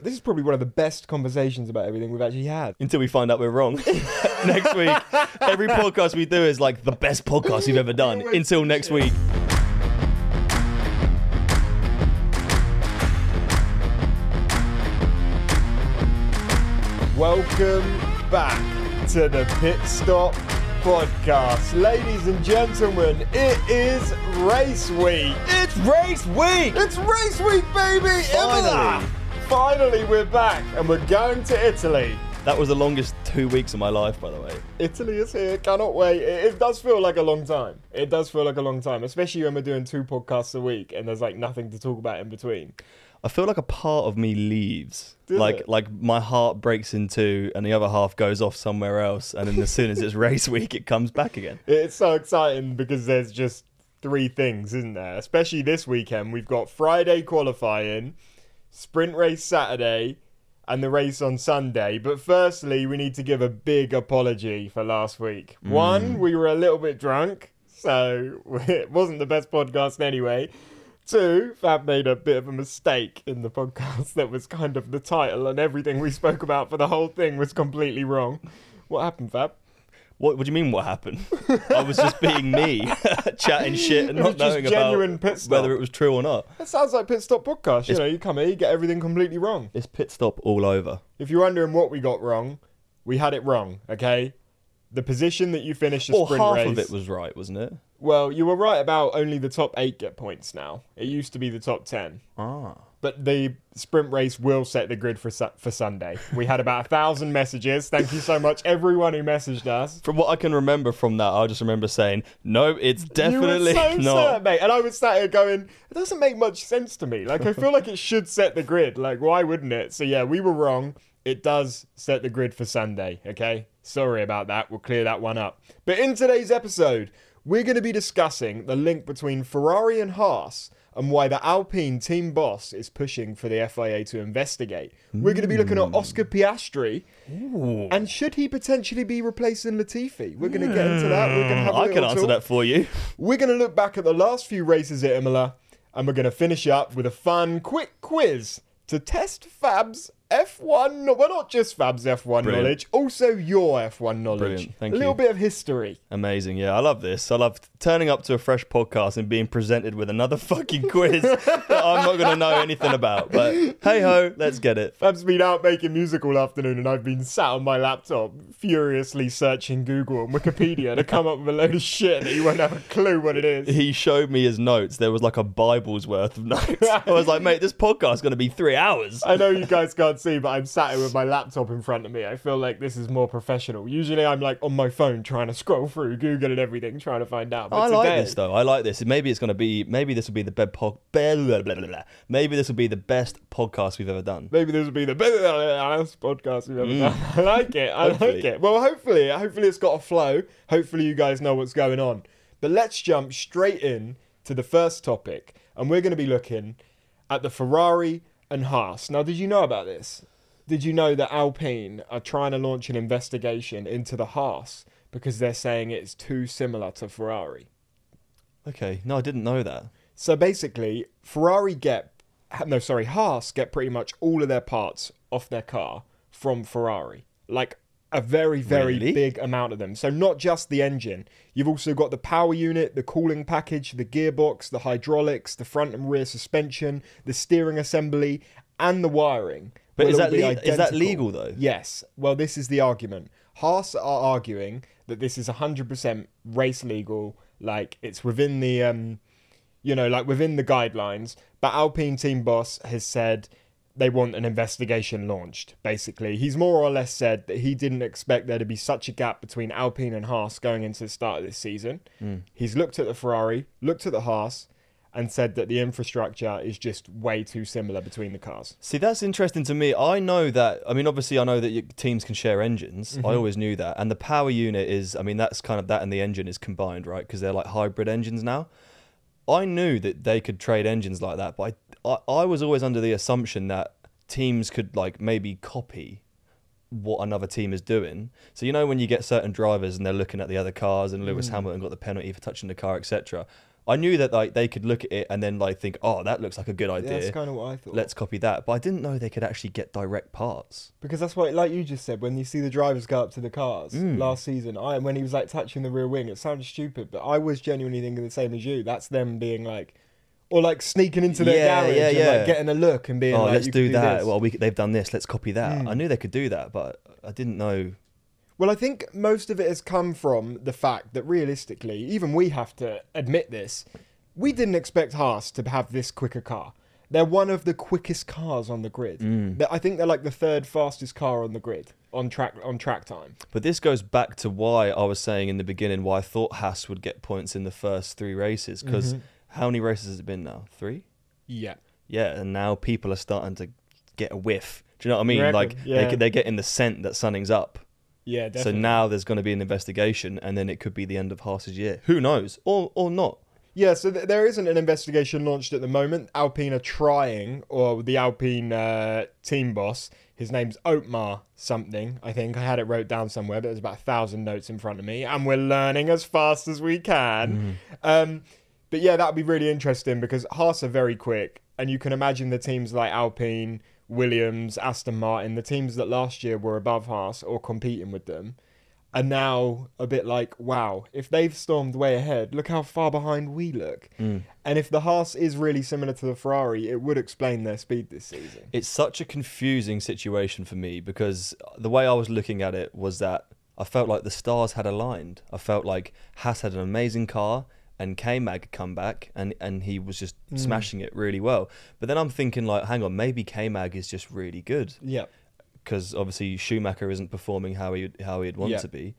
This is probably one of the best conversations about everything we've actually had. Until we find out we're wrong. next week, every podcast we do is like the best podcast you've ever done. Until next week. Welcome back to the Pit Stop Podcast. Ladies and gentlemen, it is race week. It's race week! It's race week, baby! Finally. Finally, we're back and we're going to Italy. That was the longest two weeks of my life, by the way. Italy is here. Cannot wait. It, it does feel like a long time. It does feel like a long time, especially when we're doing two podcasts a week and there's like nothing to talk about in between. I feel like a part of me leaves. Does like it? like my heart breaks in two and the other half goes off somewhere else and then as soon as it's race week it comes back again. It's so exciting because there's just three things, isn't there? Especially this weekend. We've got Friday qualifying, sprint race Saturday, and the race on Sunday. But firstly, we need to give a big apology for last week. Mm. One, we were a little bit drunk, so it wasn't the best podcast anyway. Two, Fab made a bit of a mistake in the podcast that was kind of the title, and everything we spoke about for the whole thing was completely wrong. What happened, Fab? What, what do you mean what happened? I was just being me, chatting shit and not knowing about whether it was true or not. That sounds like Pit Stop Podcast. You It's- know, you come here, you get everything completely wrong. It's pit stop all over. If you're wondering what we got wrong, we had it wrong, okay? The position that you finished the sprint half race. of it was right, wasn't it? Well, you were right about only the top eight get points now. It used to be the top ten. Ah. But the sprint race will set the grid for Su- for Sunday. We had about a thousand messages. Thank you so much, everyone who messaged us. From what I can remember from that, I just remember saying, no, it's definitely you were so not. certain, mate. And I was sat here going, it doesn't make much sense to me. Like, I feel like it should set the grid. Like, why wouldn't it? So, yeah, we were wrong. It does set the grid for Sunday, okay? Sorry about that. We'll clear that one up. But in today's episode, we're going to be discussing the link between Ferrari and Haas and why the Alpine team boss is pushing for the FIA to investigate. We're going to be looking at Oscar Piastri and should he potentially be replacing Latifi? We're going to get into that. We're going to have a I can answer talk. that for you. We're going to look back at the last few races at Imola and we're going to finish up with a fun, quick quiz to test Fab's F1. Well, not just Fab's F1 Brilliant. knowledge, also your F1 knowledge. Brilliant. Thank a little bit of history. Amazing. Yeah, I love this. I love turning up to a fresh podcast and being presented with another fucking quiz that I'm not going to know anything about. But hey ho, let's get it. Fab's been out making music all afternoon and I've been sat on my laptop furiously searching Google and Wikipedia to come up with a load of shit that you won't have a clue what it is. He showed me his notes. There was like a Bible's worth of notes. I was like, mate, this podcast is going to be three hours. I know you guys can't see, but I'm sat here with my laptop in front of me. I feel like this is more professional. Usually I'm like on my phone trying to scroll through Google and everything, trying to find out. But I like today- this though. I like this. Maybe it's going to be. Maybe this will be the best pod. Blah, blah, blah, blah, blah. Maybe this will be the best podcast we've ever done. Maybe this will be the best podcast we've ever Mm. done. I like it. I like it. Well, hopefully, hopefully it's got a flow. Hopefully you guys know what's going on. But let's jump straight in to the first topic, and we're going to be looking at the Ferrari and Haas. Now, did you know about this? Did you know that Alpine are trying to launch an investigation into the Haas because they're saying it's too similar to Ferrari? Okay. No, I didn't know that. So basically, Ferrari get no, sorry, Haas get pretty much all of their parts off their car from Ferrari. Like a very, very Really? big amount of them. So not just the engine. You've also got the power unit, the cooling package, the gearbox, the hydraulics, the front and rear suspension, the steering assembly, and the wiring. But is that le- is that legal, though? Yes. Well, this is the argument. Haas are arguing that this is 100% race legal, like it's within the, um, you know, like within the guidelines. But Alpine team boss has said they want an investigation launched. Basically, he's more or less said that he didn't expect there to be such a gap between Alpine and Haas going into the start of this season. He's looked at the Ferrari, looked at the Haas, and said that the infrastructure is just way too similar between the cars. See, that's interesting to me. I know that. I mean, obviously, I know that your teams can share engines. Mm-hmm. I always knew that. And the power unit is, I mean, that's kind of that and the engine is combined, right? Because they're like hybrid engines now. I knew that they could trade engines like that, but I, I, I was always under the assumption that teams could like maybe copy what another team is doing. So you know when you get certain drivers and they're looking at the other cars and Mm. Lewis Hamilton got the penalty for touching the car, etc. I knew that like they could look at it and then like think, oh, that looks like a good idea. That's kind of what I thought. Let's copy that. But I didn't know they could actually get direct parts. Because that's what, like you just said, when you see the drivers go up to the cars Mm. last season, I when he was like touching the rear wing, it sounded stupid, but I was genuinely thinking the same as you. That's them being like, or like sneaking into their Yeah, garage yeah, and yeah. like getting a look and being oh, like, let's you do that. this. well, we, they've done this. Let's copy that. Mm. I knew they could do that, but I didn't know. Well, I think most of it has come from the fact that realistically, even we have to admit this, we didn't expect Haas to have this quicker car. They're one of the quickest cars on the grid. Mm. I think they're like the third fastest car on the grid on track on track time. But this goes back to why I was saying in the beginning why I thought Haas would get points in the first three races. Because Mm-hmm. how many races has it been now? Three? Yeah. Yeah, and now people are starting to get a whiff. Do you know what I mean? Like Yeah. they, they're getting the scent that something's up. Yeah, definitely. So now there's going to be an investigation, and then it could be the end of Haas's year. Who knows? Or or not. Yeah, so th- there isn't an investigation launched at the moment. Alpine are trying, or the Alpine uh, team boss, his name's Otmar something, I think. I had it wrote down somewhere, but there's about a thousand notes in front of me, and we're learning as fast as we can. Um, but yeah, that would be really interesting because Haas are very quick, and you can imagine the teams like Alpine, Williams, Aston Martin, the teams that last year were above Haas or competing with them are now a bit like, wow, if they've stormed way ahead, look how far behind we look. Mm. And if the Haas is really similar to the Ferrari, it would explain their speed this season. It's such a confusing situation for me because the way I was looking at it was that I felt like the stars had aligned. I felt like Haas had an amazing car and K Mag come back and, and he was just Mm. smashing it really well. But then I'm thinking like, hang on, maybe K Mag is just really good Yeah. because obviously Schumacher isn't performing how he how he'd want Yeah. to be.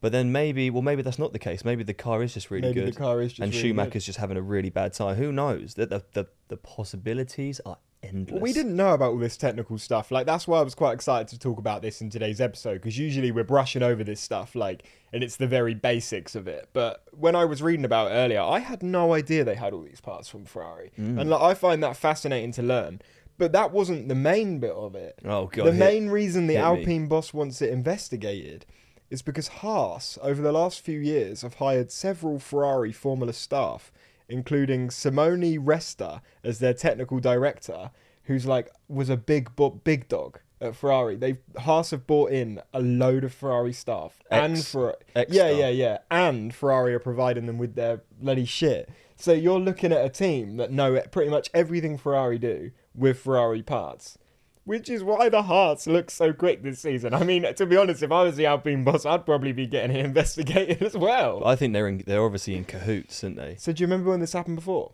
But then maybe, well, maybe that's not the case. Maybe the car is just really Maybe the good, car is just and really Schumacher's just having a really bad time. Who knows? The the the, the possibilities are endless. Well, we didn't know about all this technical stuff. Like that's why I was quite excited to talk about this in today's episode because usually we're brushing over this stuff like and it's the very basics of it. But when I was reading about it earlier, I had no idea they had all these parts from Ferrari. Mm. And like I find that fascinating to learn. But that wasn't the main bit of it. Oh god, the hit- main reason the hit me. Alpine boss wants it investigated is because Haas, over the last few years, have hired several Ferrari Formula staff, including Simone Resta as their technical director, who's like was a big bo- big dog at Ferrari. They Haas have bought in a load of Ferrari staff and for yeah yeah yeah, and Ferrari are providing them with their bloody shit. So you're looking at a team that know pretty much everything Ferrari do with Ferrari parts. Which is why the Haas look so quick this season. I mean, to be honest, if I was the Alpine boss, I'd probably be getting it investigated as well. I think they're in, they're obviously in cahoots, aren't they? So do you remember when this happened before?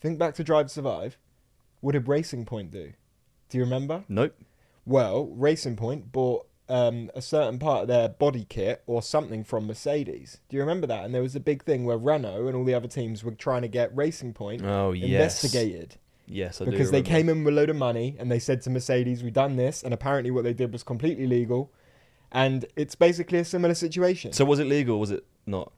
Think back to Drive to Survive. What did Racing Point do? Do you remember? Nope. Well, Racing Point bought um, a certain part of their body kit or something from Mercedes. Do you remember that? And there was a big thing where Renault and all the other teams were trying to get Racing Point Oh yes. investigated Yes, I because they came in with a load of money and they said to Mercedes, "We've done this," and apparently what they did was completely legal. And it's basically a similar situation. So was it legal? or Was it not?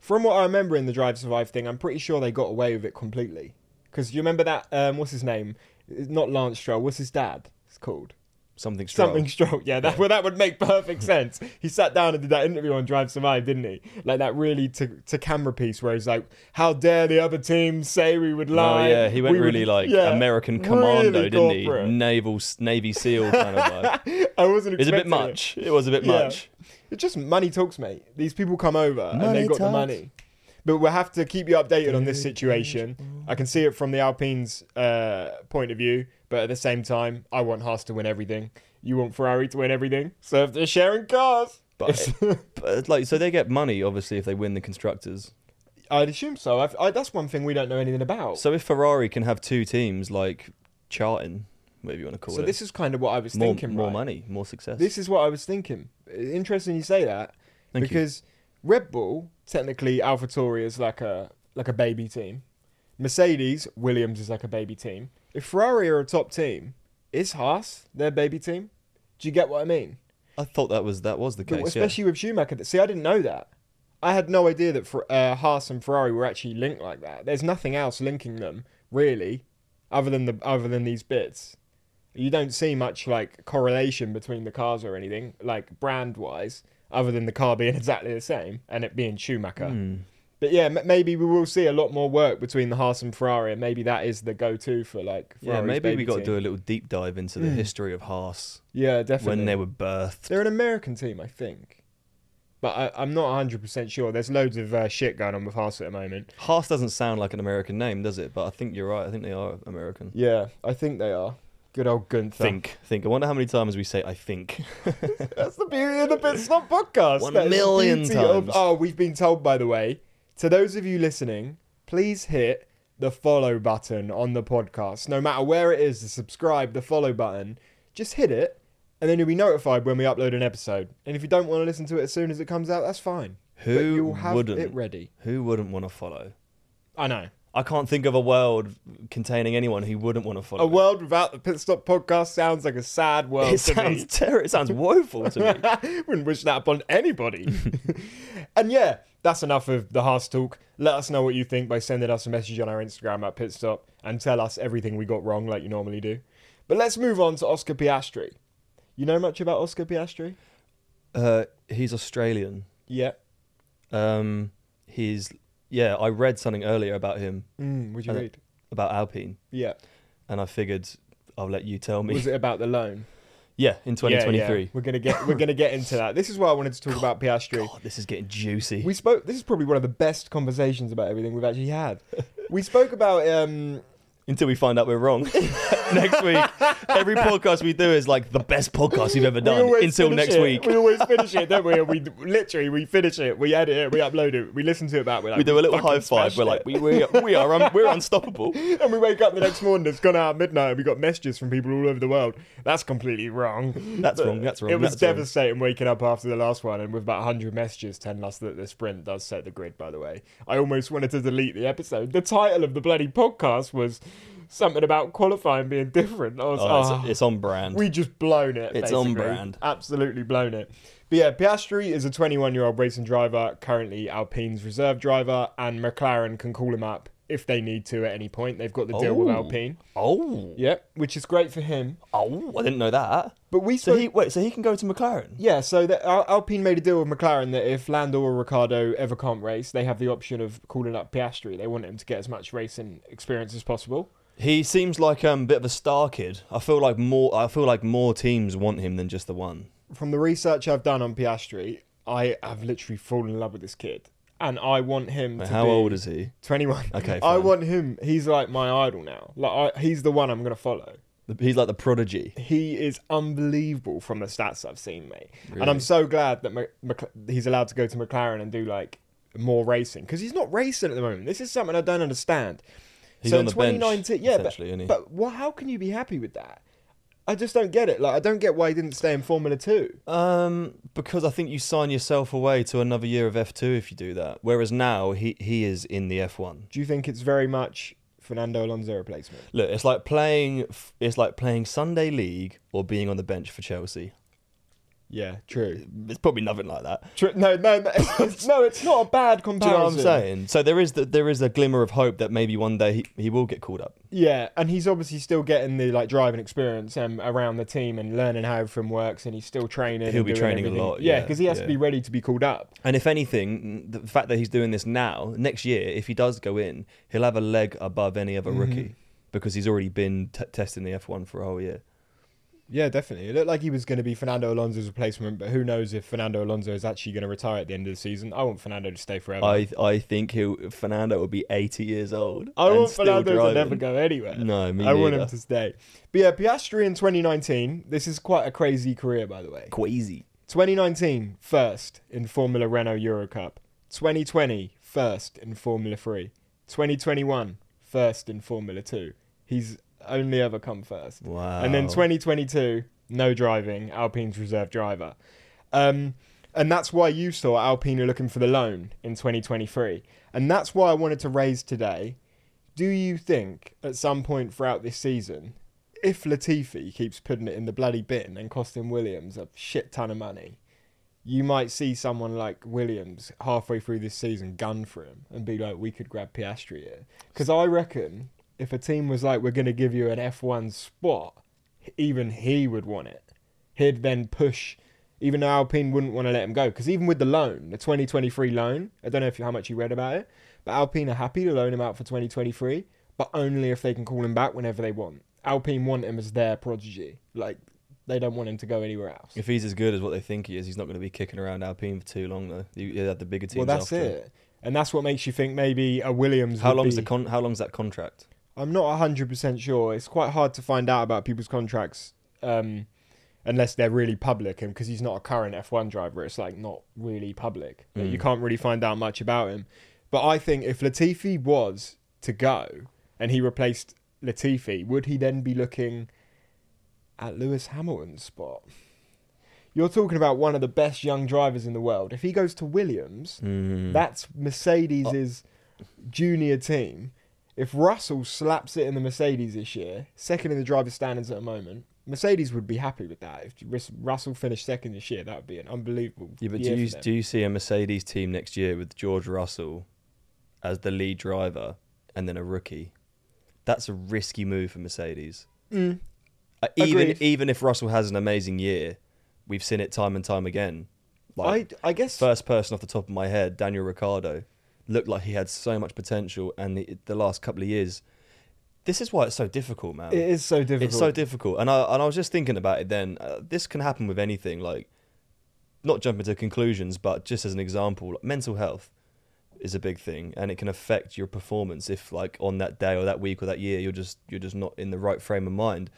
From what I remember in the Drive Survive thing, I'm pretty sure they got away with it completely. Because you remember that, um, what's his name? It's Not Lance Stroll. What's his dad? It's called Something strong. something Stroll. Yeah, that well, that would make perfect sense. He sat down and did that interview on Drive Survive, didn't he? Like that really to to camera piece where he's like, "How dare the other team say we would lie?" Oh yeah, he went We would-" really like Yeah, American Commando, really didn't he? Naval Navy SEAL kind of vibe. I wasn't. It was a bit much. It was a bit Yeah. much. It's just money talks, mate. These people come over and Money they got the money. But we'll have to keep you updated on this situation. I can see it from the Alpine's uh, point of view, but at the same time, I want Haas to win everything. You want Ferrari to win everything. So if they're sharing cars, But, but like, so they get money obviously if they win the constructors. I'd assume so. I've, I, that's one thing we don't know anything about. So if Ferrari can have two teams like charting, whatever you want to call So it, So this is kind of what I was more, thinking. more right? money, more success. This is what I was thinking. Interesting you say that Thank you. because Red Bull technically AlphaTauri is like a like a baby team. Mercedes Williams is like a baby team. If Ferrari are a top team, is Haas their baby team? Do you get what I mean? I thought that was that was the case. especially with Schumacher. See, I didn't know that. I had no idea that for, uh, Haas and Ferrari were actually linked like that. There's nothing else linking them really, other than the other than these bits. You don't see much like correlation between the cars or anything, like brand wise, other than the car being exactly the same and it being Schumacher. yeah. But yeah, m- maybe we will see a lot more work between the Haas and Ferrari, and maybe that is the go-to for like. Yeah, Ferrari's maybe we got to do a little deep dive into the Mm. history of Haas Yeah, definitely. when they were birthed. They're an American team, I think. But I, I'm not 100% sure. There's loads of uh, shit going on with Haas at the moment. Haas doesn't sound like an American name, does it? But I think you're right. I think they are American. Yeah, I think they are. Good old Gunther. Think, think. I wonder how many times we say "I think." That's the beauty of the Pit Stop podcast. One million beauty of- times. oh, we've been told, by the way, to those of you listening, please hit the follow button on the podcast. No matter where it is, the subscribe, the follow button. Just hit it, and then you'll be notified when we upload an episode. And if you don't want to listen to it as soon as it comes out, that's fine. but Who you'll have wouldn't? it ready. Who wouldn't want to follow? I know. I can't think of a world containing anyone who wouldn't want to follow. A it. world without the Pit Stop podcast sounds like a sad world It to sounds terrible. It sounds woeful to me. Wouldn't wish that upon anybody. and yeah, that's enough of the Haas talk. Let us know what you think by sending us a message on our Instagram at Pitstop and tell us everything we got wrong like you normally do. But let's move on to Oscar Piastri. You know much about Oscar Piastri? Uh, he's Australian. Yeah. Um, he's yeah. I read something earlier about him Mm, would you read? about Alpine, Yeah. and I figured I'll let you tell me. Was it about the loan? Yeah, in Yeah, yeah. 2023. We're gonna get we're gonna get into that. This is why I wanted to talk about Piastri. God, this is getting juicy. We spoke. This is probably one of the best conversations about everything we've actually had. We spoke about um, Until we find out we're wrong next week. Every podcast we do is like the best podcast you've ever done. Until next it. week, We always finish it, don't we? We literally we finish it, we edit it, we upload it, we listen to it back. Like, we do a little high five. We're like, we we, we are un- we're unstoppable. and we wake up the next morning. It's gone out at midnight, and we got messages from people all over the world. That's completely wrong. That's wrong. That's wrong. It was that's wrong. devastating waking up after the last one, and with about 100 messages telling us that the sprint does set the grid. By the way, I almost wanted to delete the episode. The title of the bloody podcast was something about qualifying being different. I was, Oh, "Oh, it's, ah, it's on brand. we just blown it. It's on brand. Absolutely blown it. But yeah, Piastri is a 21 year old racing driver, currently Alpine's reserve driver, and McLaren can call him up if they need to at any point. They've got the deal with Oh. Alpine. oh, Yep, which is great for him. oh, I didn't know that. But we So he wait. So he can go to McLaren. yeah, so that Al- Alpine made a deal with McLaren that if Lando or Ricciardo ever can't race, they have the option of calling up Piastri. They want him to get as much racing experience as possible. He seems like um, a bit of a star kid. I feel like more. I feel like more teams want him than just the one. From the research I've done on Piastri, I have literally fallen in love with this kid. And I want him to How old is he? 21. Okay, I want him. He's like my idol now. Like I, he's the one I'm going to follow. He's like the prodigy. He is unbelievable from the stats I've seen, mate. And I'm so glad that Mc, Mc, he's allowed to go to McLaren and do like more racing because he's not racing at the moment. This is something I don't understand. He's so on in the bench, 2019, yeah, but, but what, how can you be happy with that? I just don't get it. Like I don't get why he didn't stay in Formula Two. Um, because I think you sign yourself away to another year of F two if you do that. Whereas now he he is in the F one. Do you think it's very much Fernando Alonso replacement? Look, it's like playing. It's like playing Sunday league or being on the bench for Chelsea. Yeah, true. It's probably nothing like that. True. No, no, no. It's, no, it's not a bad Do you comparison. know what I'm saying? So there is the, there is a glimmer of hope that maybe one day he, he will get called up. Yeah, and he's obviously still getting the like driving experience um, around the team and learning how everything works, and he's still training. He'll and be doing training a everything. lot, Yeah, yeah, because he has to be ready to be called up. And if anything, the fact that he's doing this now, next year, if he does go in, he'll have a leg above any other Mm-hmm. rookie because he's already been t- testing the F1 for a whole year. Yeah, definitely. It looked like he was going to be Fernando Alonso's replacement, but who knows if Fernando Alonso is actually going to retire at the end of the season? I want Fernando to stay forever. I I think he'll Fernando will be 80 years old. I want Fernando to never go anywhere. No, me I want him to stay. But yeah, Piastri in 2019. This is quite a crazy career, by the way. Crazy. 2019 first in Formula Renault Euro Cup. 2020 first in Formula 3. 2021 first in Formula 2. He's only ever come first. Wow. And then 2022 no driving, Alpine's reserve driver. Um, and that's why you saw Alpine are looking for the loan in 2023. And that's why I wanted to raise today. Do you think at some point throughout this season, if Latifi keeps putting it in the bloody bin and costing Williams a shit ton of money, you might see someone like Williams halfway through this season gun for him and be like, we could grab Piastri here. Because I reckon if a team was like, we're going to give you an F1 spot, even he would want it. He'd then push, even though Alpine wouldn't want to let him go. Because even with the loan, the 2023 loan, I don't know if how much you read about it, but Alpine are happy to loan him out for 2023, but only if they can call him back whenever they want. Alpine want him as their prodigy. Like, they don't want him to go anywhere else. If he's as good as what they think he is, he's not going to be kicking around Alpine for too long, though. You, you have the bigger teams. well, that's after it. And that's what makes you think maybe a Williams. How long's be- the con- How long's that contract? I'm not 100% sure. It's quite hard to find out about people's contracts um, unless they're really public. And because he's not a current F1 driver, it's like not really public. Like, You Mm. can't really find out much about him. But I think if Latifi was to go and he replaced Latifi, would he then be looking at Lewis Hamilton's spot? You're talking about one of the best young drivers in the world. If he goes to Williams, Mm. that's Mercedes' junior team. If Russell slaps it in the Mercedes this year, second in the driver's standings at the moment, Mercedes would be happy with that. If Russell finished second this year, that would be an unbelievable. Yeah, but do you do you see a Mercedes team next year with George Russell as the lead driver and then a rookie? That's a risky move for Mercedes. Mm. Uh, even Agreed. even if Russell has an amazing year, we've seen it time and time again. Like I, I guess first person off the top of my head, Daniel Ricciardo, looked like he had so much potential, and the, the last couple of years, this is why it's so difficult, man. it is so difficult. It's so difficult, and I and I was just thinking about it. Then uh, this can happen with anything. Like, not jumping to conclusions, but just as an example, like, mental health is a big thing, and it can affect your performance if, like, on that day or that week or that year, you're just you're just not in the right frame of mind.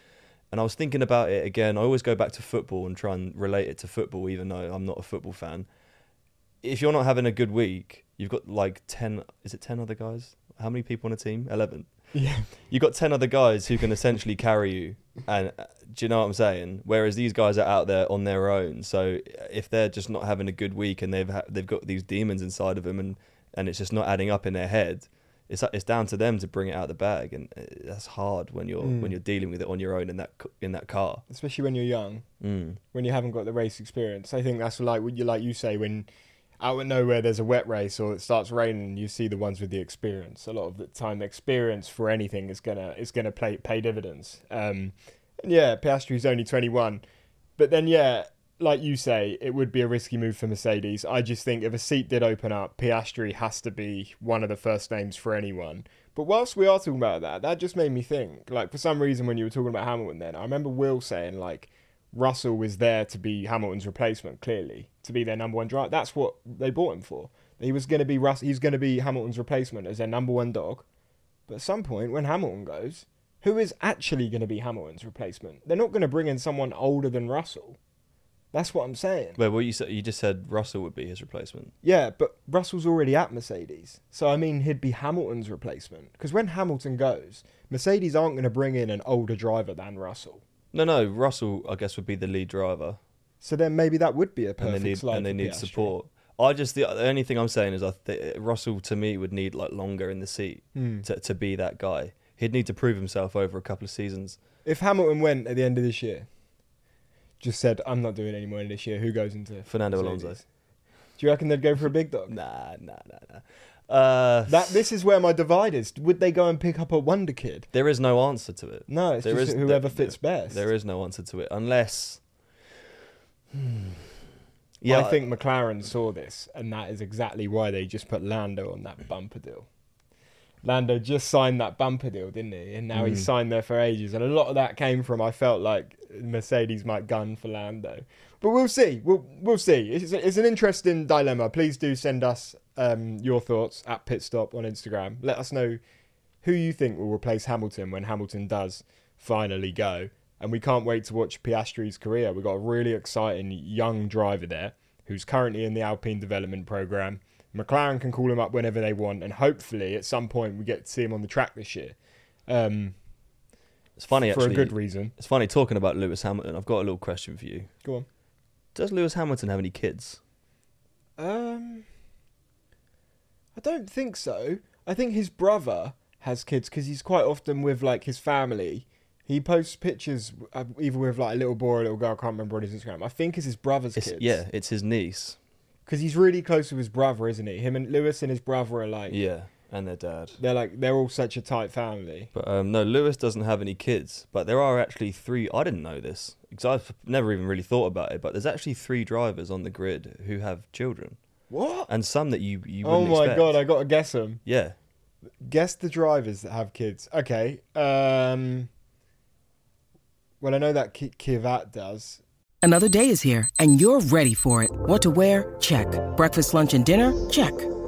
And I was thinking about it again. I always go back to football and try and relate it to football, even though I'm not a football fan. If you're not having a good week, you've got like ten. Is it ten other guys? How many people on a team? Eleven Yeah. You've got 10 other guys who can essentially carry you and uh, do you know what i'm saying whereas these guys are out there on their own so if they're just not having a good week and they've ha- they've got these demons inside of them and and it's just not adding up in their head it's it's down to them to bring it out of the bag and uh, that's hard when you're Mm. when you're dealing with it on your own in that in that car Especially when you're young, mm. when you haven't got the race experience. I think that's like what you like you say when out of nowhere there's a wet race or it starts raining, you see the ones with the experience. A lot of the time, experience for anything is gonna is gonna play pay dividends. Um, and yeah, Piastri's only 21, but then yeah, like you say, it would be a risky move for Mercedes. I just think if a seat did open up, Piastri has to be one of the first names for anyone. But whilst we are talking about that, that just made me think. Like for some reason, when you were talking about Hamilton, then I remember Will saying like Russell was there to be Hamilton's replacement, clearly to be their number one driver. That's what they bought him for. He was going to be Russ. He's going to be Hamilton's replacement as their number one dog. But at some point, when Hamilton goes, who is actually going to be Hamilton's replacement? They're not going to bring in someone older than Russell. That's what I'm saying. Well, what you said, you just said Russell would be his replacement. Yeah, but Russell's already at Mercedes. So, I mean, he'd be Hamilton's replacement. Because when Hamilton goes, Mercedes aren't going to bring in an older driver than Russell. No, no, Russell, I guess, would be the lead driver, So then maybe that would be a and perfect they need slide and they need Piastri. support. I just the, the only thing I'm saying is I th- Russell to me would need like longer in the seat Hmm. to to be that guy. He'd need to prove himself over a couple of seasons. If Hamilton went at the end of this year, just said, I'm not doing any more in this year, who goes into Fernando Mercedes? Alonso. Do you reckon they'd go for a big dog? Nah, nah, nah, nah. Uh, That This is where my divide is. Would they go and pick up a wonder kid? there is no answer to it. No, it's There just is- whoever there- fits best. There is no answer to it unless. Hmm. Yeah, I think McLaren saw this, and that is exactly why they just put Lando on that bumper deal. Lando just signed that bumper deal, didn't he? And now he's Mm. signed there for ages. And a lot of that came from I felt like Mercedes might gun for Lando. But we'll see. We'll we'll see. It's, it's an interesting dilemma. Please do send us um, your thoughts at Pitstop on Instagram. Let us know who you think will replace Hamilton when Hamilton does finally go. and we can't wait to watch Piastri's career. We've got a really exciting young driver there who's currently in the Alpine development program. McLaren can call him up whenever they want, and hopefully at some point we get to see him on the track this year. Um, It's funny actually for actually. a good reason. It's funny talking about Lewis Hamilton. I've got a little question for you. Go on. Does Lewis Hamilton have any kids? Um, I don't think so. I think his brother has kids because he's quite often with like his family. He posts pictures uh, either with like a little boy or a little girl. I can't remember on his Instagram. I think it's his brother's It's, kids. yeah, it's his niece. because he's really close with his brother, isn't he? Him and Lewis and his brother are like Yeah, and their dad. they're like they're all such a tight family. But um, no, Lewis doesn't have any kids. But there are actually three. I didn't know this because I've never even really thought about it. But there's actually three drivers on the grid who have children, What? and some that you you Oh wouldn't my expect. god! I got to guess them. yeah, Guess the drivers that have kids. Okay. Um. Well, I know that Ki- Kvyat does. Another day is here, and you're ready for it. What to wear? Check. Breakfast, lunch, and dinner? Check.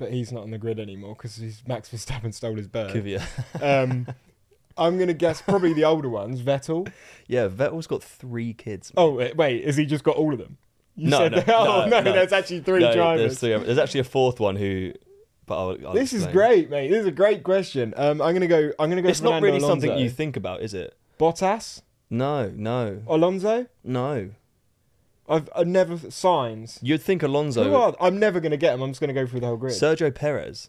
But he's not on the grid anymore because Max Verstappen stole his bird. Kvyat. Um, I'm gonna guess probably the older ones. Vettel. yeah, Vettel's got three kids. Oh wait, wait, has he just got all of them? You no, said no, that- oh no, no, there's actually three No, drivers. There's, three, there's actually a fourth one who. But I'll, I'll This is great, mate. This is a great question. Um, I'm gonna go. I'm gonna go. It's not really something you think about, is it? Bottas, No, no, Alonso. no. I've, I've never signs. You'd think Alonso. Who are? I'm never gonna get them. I'm just gonna go through the whole grid. Sergio Perez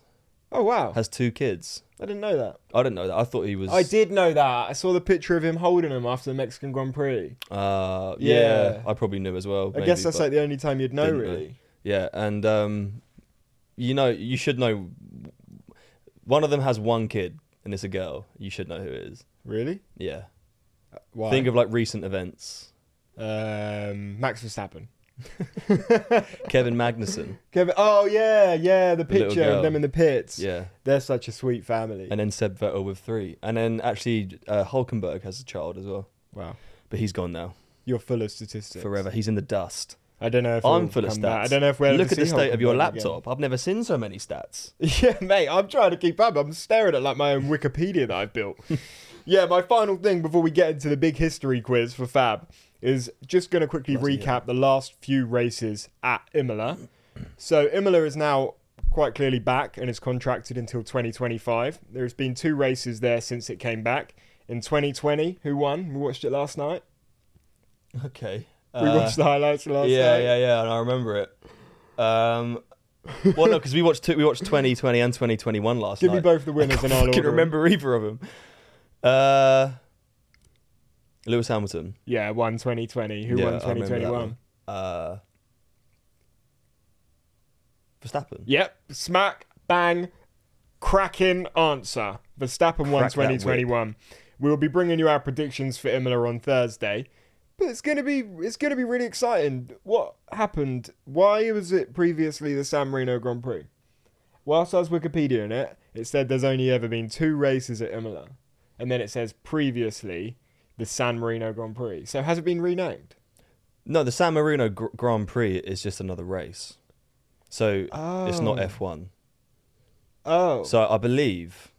oh wow, has two kids. I didn't know that. I didn't know that. I thought he was. I did know that. I saw the picture of him holding them after the Mexican Grand Prix. Uh, yeah, Yeah. I probably knew as well. I guess that's but like the only time you'd know, didn't really. Yeah, and um, you know, you should know. One of them has one kid, and it's a girl. You should know who it is. Really? Yeah. Why? Think of like recent events. Um, Max Verstappen. Kevin Magnussen. Kevin. Oh yeah, yeah. The The picture of them in the pits. Yeah. They're such a sweet family. And then Seb Vettel with three. And then actually, uh, Hulkenberg has a child as well. wow, But he's gone now you're full of statistics. forever. He's in the dust. I don't know if I'm full of stats. back. I don't know if we're Look at the state of your laptop. I've never seen so many stats. Yeah, mate, I'm trying to keep up. I'm staring at like my own Wikipedia that I've built. yeah, my final thing before we get into the big history quiz for Fab is just going to quickly recap the last few races at Imola. So Imola is now quite clearly back and is contracted until 2025. There's been two races there since it came back. In 2020, who won? We watched it last night. Okay. We watched the highlights last Uh, yeah, night. yeah, yeah, and I remember it. Um, well, no, because we watched two, we watched 2020 and 2021 last Give night. Give me both the winners and I'll I can 'em. remember either of them. Uh, Lewis Hamilton. Yeah, won 2020. Who Yeah, won I remember that 2021? Uh, Verstappen. Yep, smack, bang, cracking answer. Verstappen won Crack whip. 2021. We'll be bringing you our predictions for Imola on Thursday, but it's gonna be it's gonna be really exciting. What happened? Why was it previously the San Marino Grand Prix? Whilst I was Wikipedia in it, it said there's only ever been two races at Imola, and then it says previously the San Marino Grand Prix. So has it been renamed? No, the San Marino Gr- Grand Prix is just another race, so it's not Oh. F1. Oh, So I believe,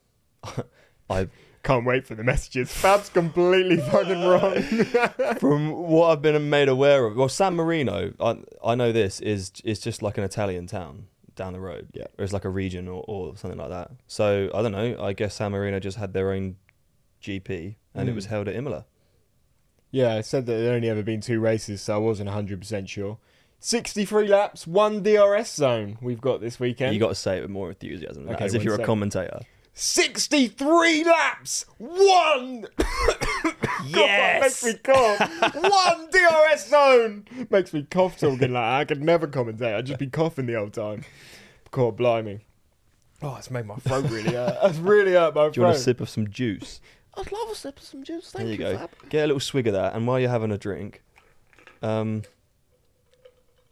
I can't wait for the messages. Fab's completely fucking wrong. from what I've been made aware of, well, San Marino, I I know this is is just like an Italian town down the road. Yeah. or it's like a region or, or something like that. So I don't know. I guess San Marino just had their own GP, and it Mm. was held at Imola. Yeah, I said that there only ever been two races, so I wasn't 100% sure. 63 laps, one DRS zone we've got this weekend. You got to say it with more enthusiasm, Okay, as if you're sec. a commentator. 63 laps, one. Yes! makes me cough. one DRS zone makes me cough talking like that. I could never commentate. I'd just be coughing the whole time. God blimey. Oh, it's made my throat really hurt. It's really hurt my throat. Do you want a sip of some juice? I'd love a sip of some juice. Thank there you, you, go. Fab. Get a little swig of that, and while you're having a drink, um,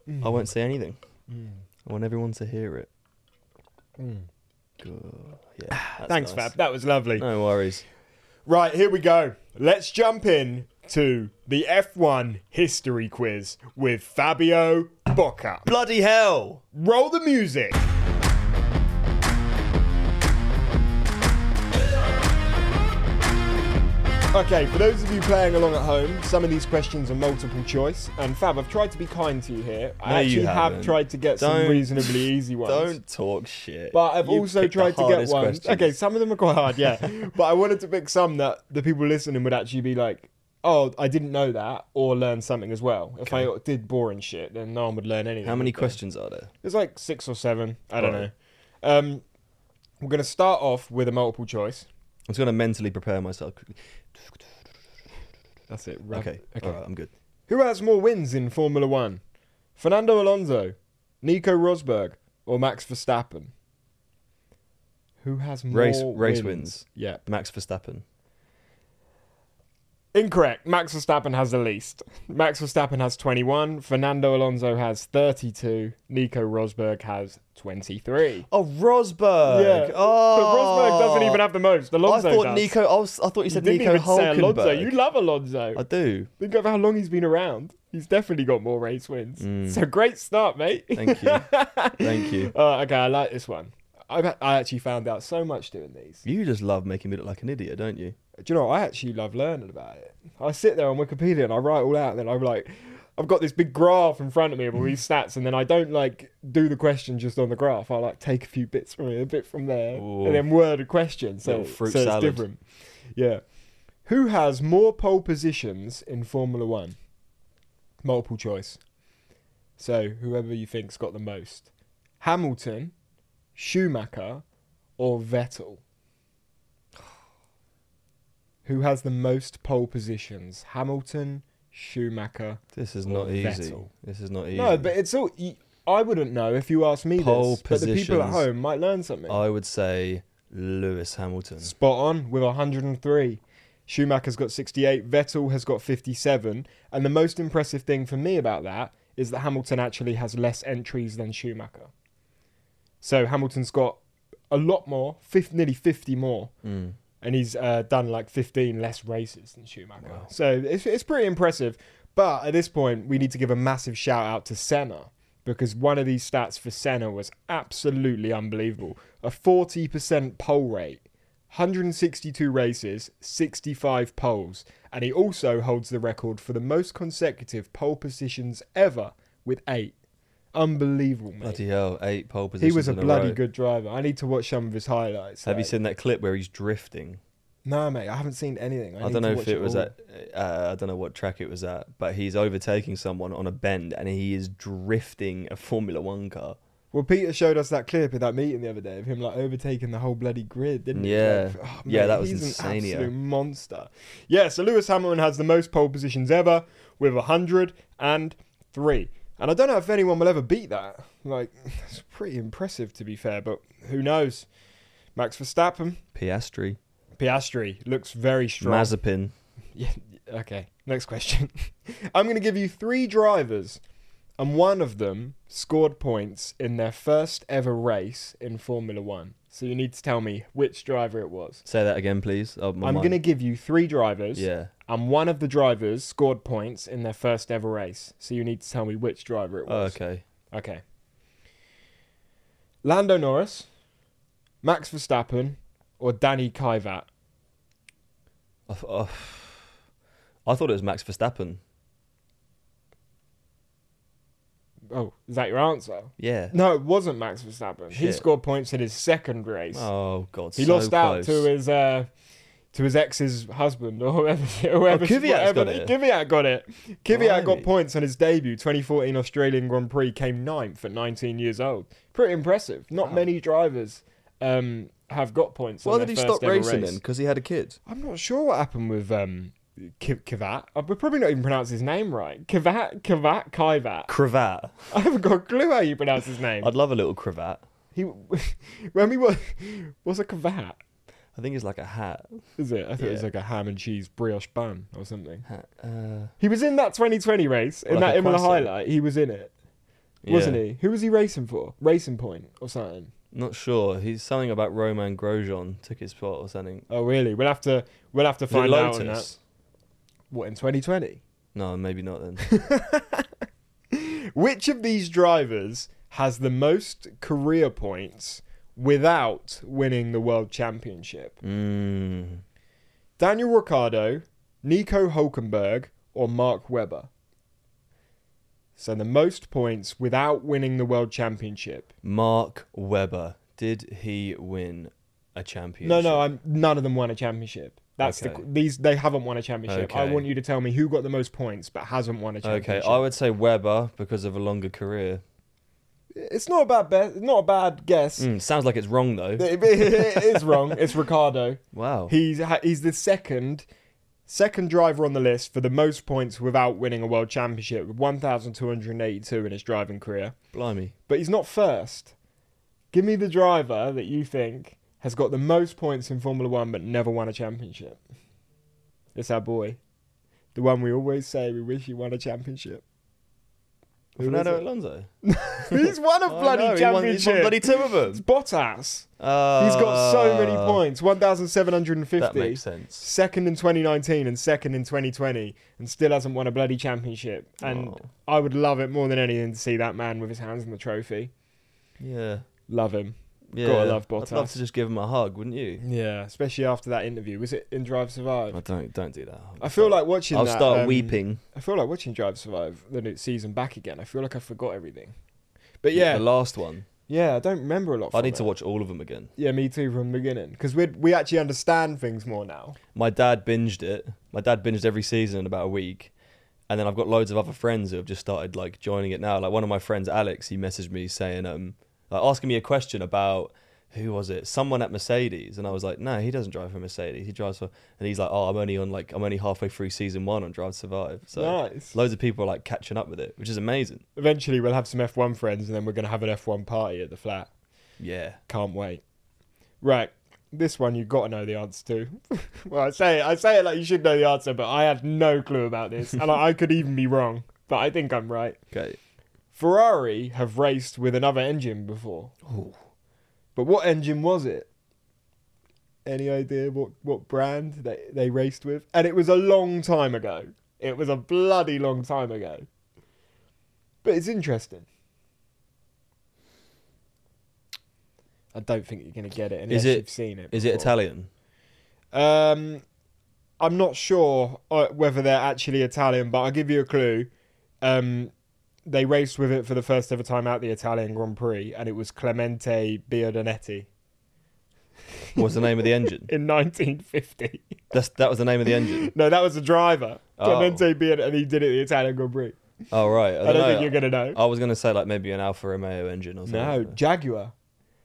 I won't mm. say anything. Mm. I want everyone to hear it. Mm. Good. Yeah. Ah, that's Thanks, nice. Fab. That was lovely. No worries. Right, here we go. Let's jump in to the F1 history quiz with Fabio Bocca. Bloody hell! Roll the music. Okay, for those of you playing along at home, some of these questions are multiple choice. And Fab, I've tried to be kind to you here. I No, actually have haven't. tried to get some Don't- reasonably easy ones. Don't talk shit. But I've You also tried to get ones. questions. Okay, some of them are quite hard, yeah. but I wanted to pick some that the people listening would actually be like, "Oh, I didn't know that," or learn something as well. If I did boring shit, then no one would learn anything. How many questions are there? There's like six or seven. I don't Right. know. Um, we're gonna start off with a multiple choice. I'm just gonna mentally prepare myself. That's it. Okay. All right, I'm good. Who has more wins in Formula One? Fernando Alonso, Nico Rosberg, or Max Verstappen? Who has more Race- race wins? wins. Yeah. Max Verstappen. Incorrect. Max Verstappen has the least. Max Verstappen has 21. Fernando Alonso has 32. Nico Rosberg has 23. Oh, Rosberg. Yeah. Oh, But Rosberg doesn't even have the most. Alonso I thought does. Nico. I, was, I thought you You said didn't Nico. Hulkenberg. You love Alonso. I do. Think of how long he's been around. He's definitely got more race wins. So great start, mate. Mm. Thank you. Thank you. Uh, okay, I like this one. I, I actually found out so much doing these. You just love making me look like an idiot, don't you? Do you know? I actually love learning about it. I sit there on Wikipedia and I write all out, and then I'm like, I've got this big graph in front of me of all these stats, and then I don't like do the question just on the graph. I like take a few bits from it, a bit from there, Ooh. and then word a question. So, so it's salad. different. Yeah. Who has more pole positions in Formula One? Multiple choice. So whoever you think's got the most: Hamilton, Schumacher, or Vettel. Who has the most pole positions? Hamilton, Schumacher. This is not easy. Vettel. This is not easy. No, but it's all. I wouldn't know if you asked me Pole this, but the people at positions. home might learn something. I would say Lewis Hamilton. Spot on with 103. Schumacher's got 68. Vettel has got 57. And the most impressive thing for me about that is that Hamilton actually has less entries than Schumacher. So Hamilton's got a lot more, fif- nearly 50 more. Mm. And he's uh, done like 15 less races than Schumacher. So it's, it's pretty impressive. But at this point, we need to give a massive shout out to Senna because one of these stats for Senna was absolutely unbelievable. A 40% pole rate, 162 races, 65 poles. And he also holds the record for the most consecutive pole positions ever with eight. Unbelievable, mate. Bloody hell, eight pole positions. he was a bloody good driver. I need to watch some of his highlights. Have you seen that clip where he's drifting? No, mate, I haven't seen anything. I, I, don't know if it was all. at uh, I don't know what track it was at, but he's overtaking someone on a bend and he is drifting a Formula One car. Well, Peter showed us that clip at that meeting the other day of him like overtaking the whole bloody grid, didn't he? Yeah. Like, oh, Yeah, mate, that was insane, An yeah. absolute monster. Yeah, so Lewis Hamilton has the most pole positions ever with 103. And I don't know if anyone will ever beat that. Like, it's pretty impressive to be fair, but who knows? Max Verstappen, Piastri, Piastri looks very strong. Mazepin. Yeah. Okay. Next question. I'm going to give you three drivers, and one of them scored points in their first ever race in Formula One. So you need to tell me which driver it was. Say that again, please. Oh, I'm going to give you three drivers, Yeah. And one of the drivers scored points in their first ever race. So you need to tell me which driver it Oh, was. okay. Okay. Lando Norris, Max Verstappen, or Danny Kvyat. I, th- oh, I thought it was Max Verstappen. Oh, is that your answer? Yeah. No, it wasn't Max Verstappen. He scored points in his second race. Oh God. he so lost out to his uh, to his ex's husband or whoever. whoever Oh, Kvyat's got it. Kvyat got it. Kvyat got points on his debut 2014 Australian Grand Prix. Came ninth at 19 years old. Pretty impressive. Not many drivers um, have got points. Why did he stop racing race. then? Because he had a kid. I'm not sure what happened with um, Kvyat. I would probably not even pronounce his name right. Kvyat, Kvyat, Kvyat. Cravat. I haven't got a clue how you pronounce his name. I'd love a little cravat. He, when we were, what's a Kvyat? I think it's like a hat. Is it? I thought it was Yeah. like a ham and cheese brioche bun or something. hat. Uh, He was in that 2020 race in Like that a Imola highlight. He was in it, wasn't yeah. he? Who was he racing for? Racing Point or something? Not sure. He's something about Romain Grosjean took his spot or something. Oh, really? We'll have to we'll have to Was it find out on that. Lotus? What in 2020? No, maybe not then. Which of these drivers has the most career points without winning the world championship? mm. Daniel Ricciardo, Nico Hulkenberg, or Mark Webber? So the most points without winning the world championship. Mark Webber. Did he win a championship? No, no, I'm none of them won a championship. That's Okay. the the these they haven't won a championship. I want you to tell me who got the most points but hasn't won a championship. Okay, I would say Webber because of a longer career. It's not a bad bet. Not a bad guess. Mm, sounds like it's wrong though. It- it is wrong. It's Ricciardo. Wow. He's he's the second second driver on the list for the most points without winning a world championship, with 1,282 in his driving career. Blimey. But he's not first. Give me the driver that you think has got the most points in Formula One but never won a championship. It's our boy, the one we always say we wish he won a championship. Fernando? Alonso. He's won a I bloody know, he won- championship. won bloody two of It's them. Bottas. He's got so many Uh, points, 1,750. That makes sense. Second in 2019 and second in 2020, and still hasn't won a bloody championship. And Oh. I would love it more than anything to see that man with his hands on the trophy. Yeah. Love him. Yeah. Gotta love I'd love to just give him a hug, wouldn't you? Yeah, especially after that interview. Was it in Drive Survive? I don't don't do that. I feel like watching. I'll that, start um, weeping. I feel like watching Drive Survive the new season back again. I feel like I forgot everything. But yeah, The last one. yeah, I don't remember a lot. I need to watch all of them again. Yeah, me too from the beginning because we we actually understand things more now. My dad binged it. My dad binged every season in about a week. And then I've got loads of other friends who have just started like joining it now. Like one of my friends, Alex, he messaged me saying, um, like asking me a question about who was it? Someone at Mercedes. And I was like, no, he doesn't drive for Mercedes. He drives for and he's like, Oh, I'm only on like I'm only halfway through season one on Drive to Survive. So Nice. loads of people are like catching up with it, which is amazing. Eventually, we'll have some F1 friends, and then we're gonna have an F1 party at the flat. Yeah. Can't wait. Right, this one you've got to know the answer to. well, I say it, I say it like you should know the answer, but I have no clue about this, and I, I could even be wrong, but I think I'm right. Okay. Ferrari have raced with another engine before. But what engine was it? Any idea what, what brand they, they raced with? And it was a long time ago. It was a bloody long time ago. But it's interesting. I don't think you're going to get it unless Is it- you've seen it. Is it before. Italian? Um, I'm not sure uh, whether they're actually Italian, but I'll give you a clue. Um, they raced with it for the first ever time at the Italian Grand Prix, and it was Clemente Biondetti What's the name of the engine? in 1950. That's that was the name of the engine. no, that was the driver. Oh. Clemente Biondetti, and he did it at the Italian Grand Prix. Oh right. I don't, know. think you're going to know. I was gonna say like maybe an Alfa Romeo engine or something. no, Jaguar.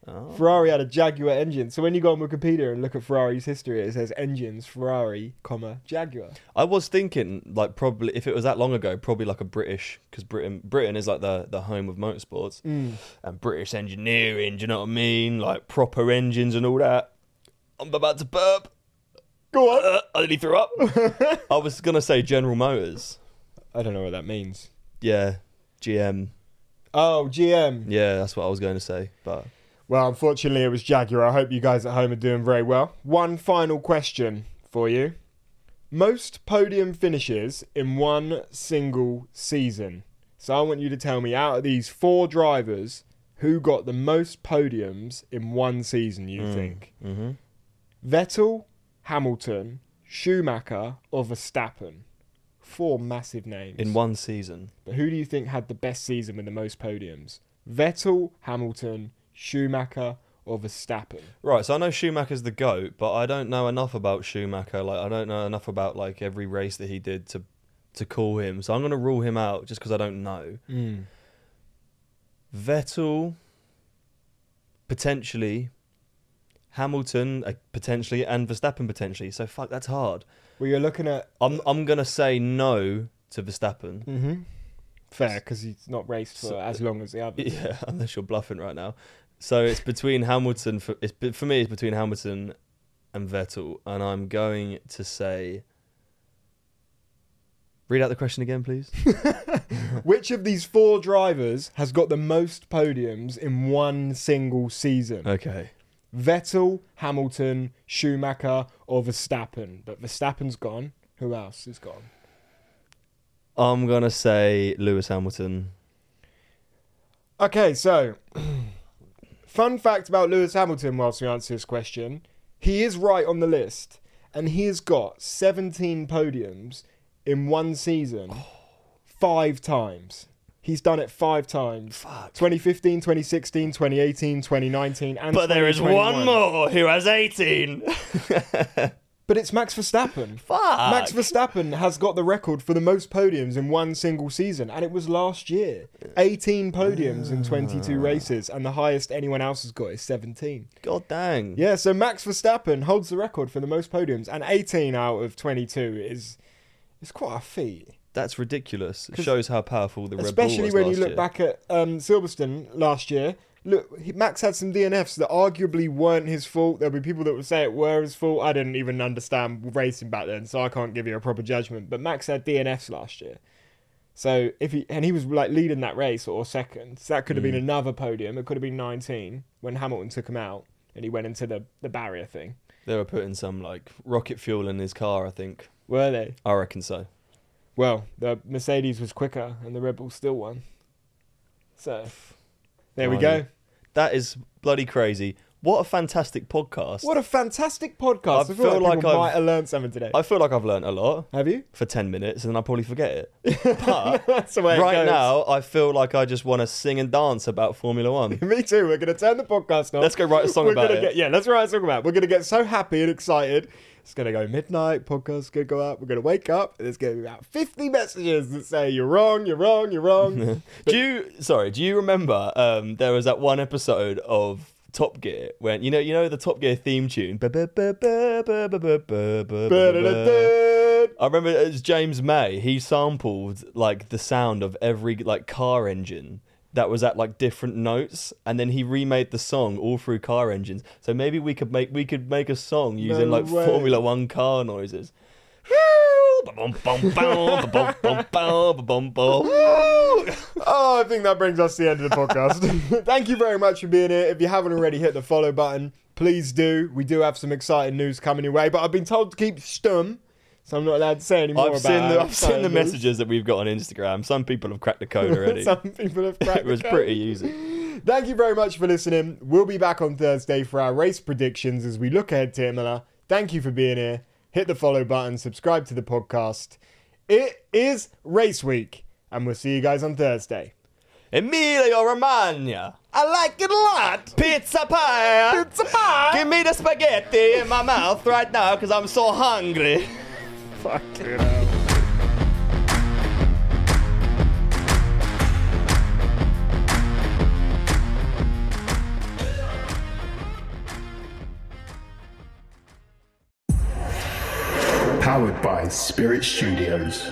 Oh. Ferrari had a Jaguar engine. So when you go on Wikipedia and look at Ferrari's history, it says engines Ferrari, comma Jaguar. I was thinking like probably if it was that long ago, probably like a British because Britain Britain is like the the home of motorsports Mm. and British engineering. Do you know what I mean? Like proper engines and all that. I'm about to burp. Go on. Uh, I nearly threw up. I was gonna say General Motors. I don't know what that means. Yeah, GM. Oh, GM. Yeah, that's what I was going to say. But Well, unfortunately, it was Jaguar. I hope you guys at home are doing very well. One final question for you. Most podium finishes in one single season. So I want you to tell me out of these four drivers, who got the most podiums in one season, you think? hmm Vettel, Hamilton, Schumacher, or Verstappen? Four massive names. in one season. But who do you think had the best season with the most podiums? Vettel, Hamilton, Schumacher, or Verstappen? Right, so I know Schumacher's the goat, but I don't know enough about Schumacher. Like I don't know enough about like every race that he did to to call him. So I'm gonna rule him out just because I don't know. Vettel, potentially. Hamilton, uh, potentially, and Verstappen potentially. So fuck, that's hard. Well, you're looking at I'm I'm gonna say no to Verstappen. mm-hmm. fair because he's not raced for So- as long as the others. Yeah, unless you're bluffing right now. So it's between Hamilton for it's for me. It's between Hamilton and Vettel, and I'm going to say. Read out the question again, please. Which of these four drivers has got the most podiums in one single season? Okay. Vettel, Hamilton, Schumacher, or Verstappen? But Verstappen's gone. Who else is gone? I'm gonna say Lewis Hamilton. Okay, so fun fact about Lewis Hamilton whilst we answer this question. He is right on the list, and he has got 17 podiums in one season oh. five times. He's done it five times. Fuck. 2015, 2016, 2018, 2019, and But there is one more who has 18. But it's Max Verstappen. Fuck. Max Verstappen has got the record for the most podiums in one single season, and it was last year. 18 podiums in 22 races, and the highest anyone else has got is 17. God dang. Yeah, so Max Verstappen holds the record for the most podiums, and 18 out of 22 is is quite a feat. That's ridiculous. It shows how powerful the Red Bull Especially was when you last look year. back at um, Silverstone last year. Look, Max had some DNFs that arguably weren't his fault. There'll be people that would say it were his fault. I didn't even understand racing back then, so I can't give you a proper judgment. But Max had DNFs last year. So if he and he was like leading that race or second, so that could have been Mm. another podium. It could have been 19 when Hamilton took him out and he went into the, the barrier thing. They were putting some like rocket fuel in his car, I think. Were they? I reckon so. Well, the Mercedes was quicker and the Red Bull still won. So there we go. That is bloody crazy. What a fantastic podcast. What a fantastic podcast! I, I feel, feel like, like I've- might have learned something today. I feel like I've learned a lot Have you? for 10 minutes and then I'll probably forget it. But That's the way it right goes. now, I feel like I just want to sing and dance about Formula One. Me too. We're gonna turn the podcast off. Let's go write a song We're about gonna it. Get, yeah, let's write a song about. it. We're gonna get so happy and excited. It's gonna go midnight. Podcast's gonna go up. We're gonna wake up. And there's gonna be about 50 messages that say you're wrong, you're wrong, you're wrong. do you, sorry, do you remember um, there was that one episode of Top Gear when, you know, you know the Top Gear theme tune? I remember it was James May. He sampled like the sound of every like car engine that was at like different notes, and then he remade the song all through car engines. So maybe we could make we could make a song using No like way. Formula One car noises. Oh, I think that brings us to the end of the podcast. Thank you very much for being here. If you haven't already hit the follow button, please do. We do have some exciting news coming your way, but I've been told to keep stum, so I'm not allowed to say any more I've about seen the I've seen the messages that we've got on Instagram. Some people have cracked the code already. Some people have cracked it It was pretty easy. Thank you very much for listening. We'll be back on Thursday for our race predictions as we look ahead to Imola. Thank you for being here. Hit the follow button, subscribe to the podcast. It is race week, and we'll see you guys on Thursday. Emilia Romagna. I like it a lot. Pizza pie. Pizza pie. Give me the spaghetti in my mouth right now because I'm so hungry. Fucking hell. Powered by Spirit Studios.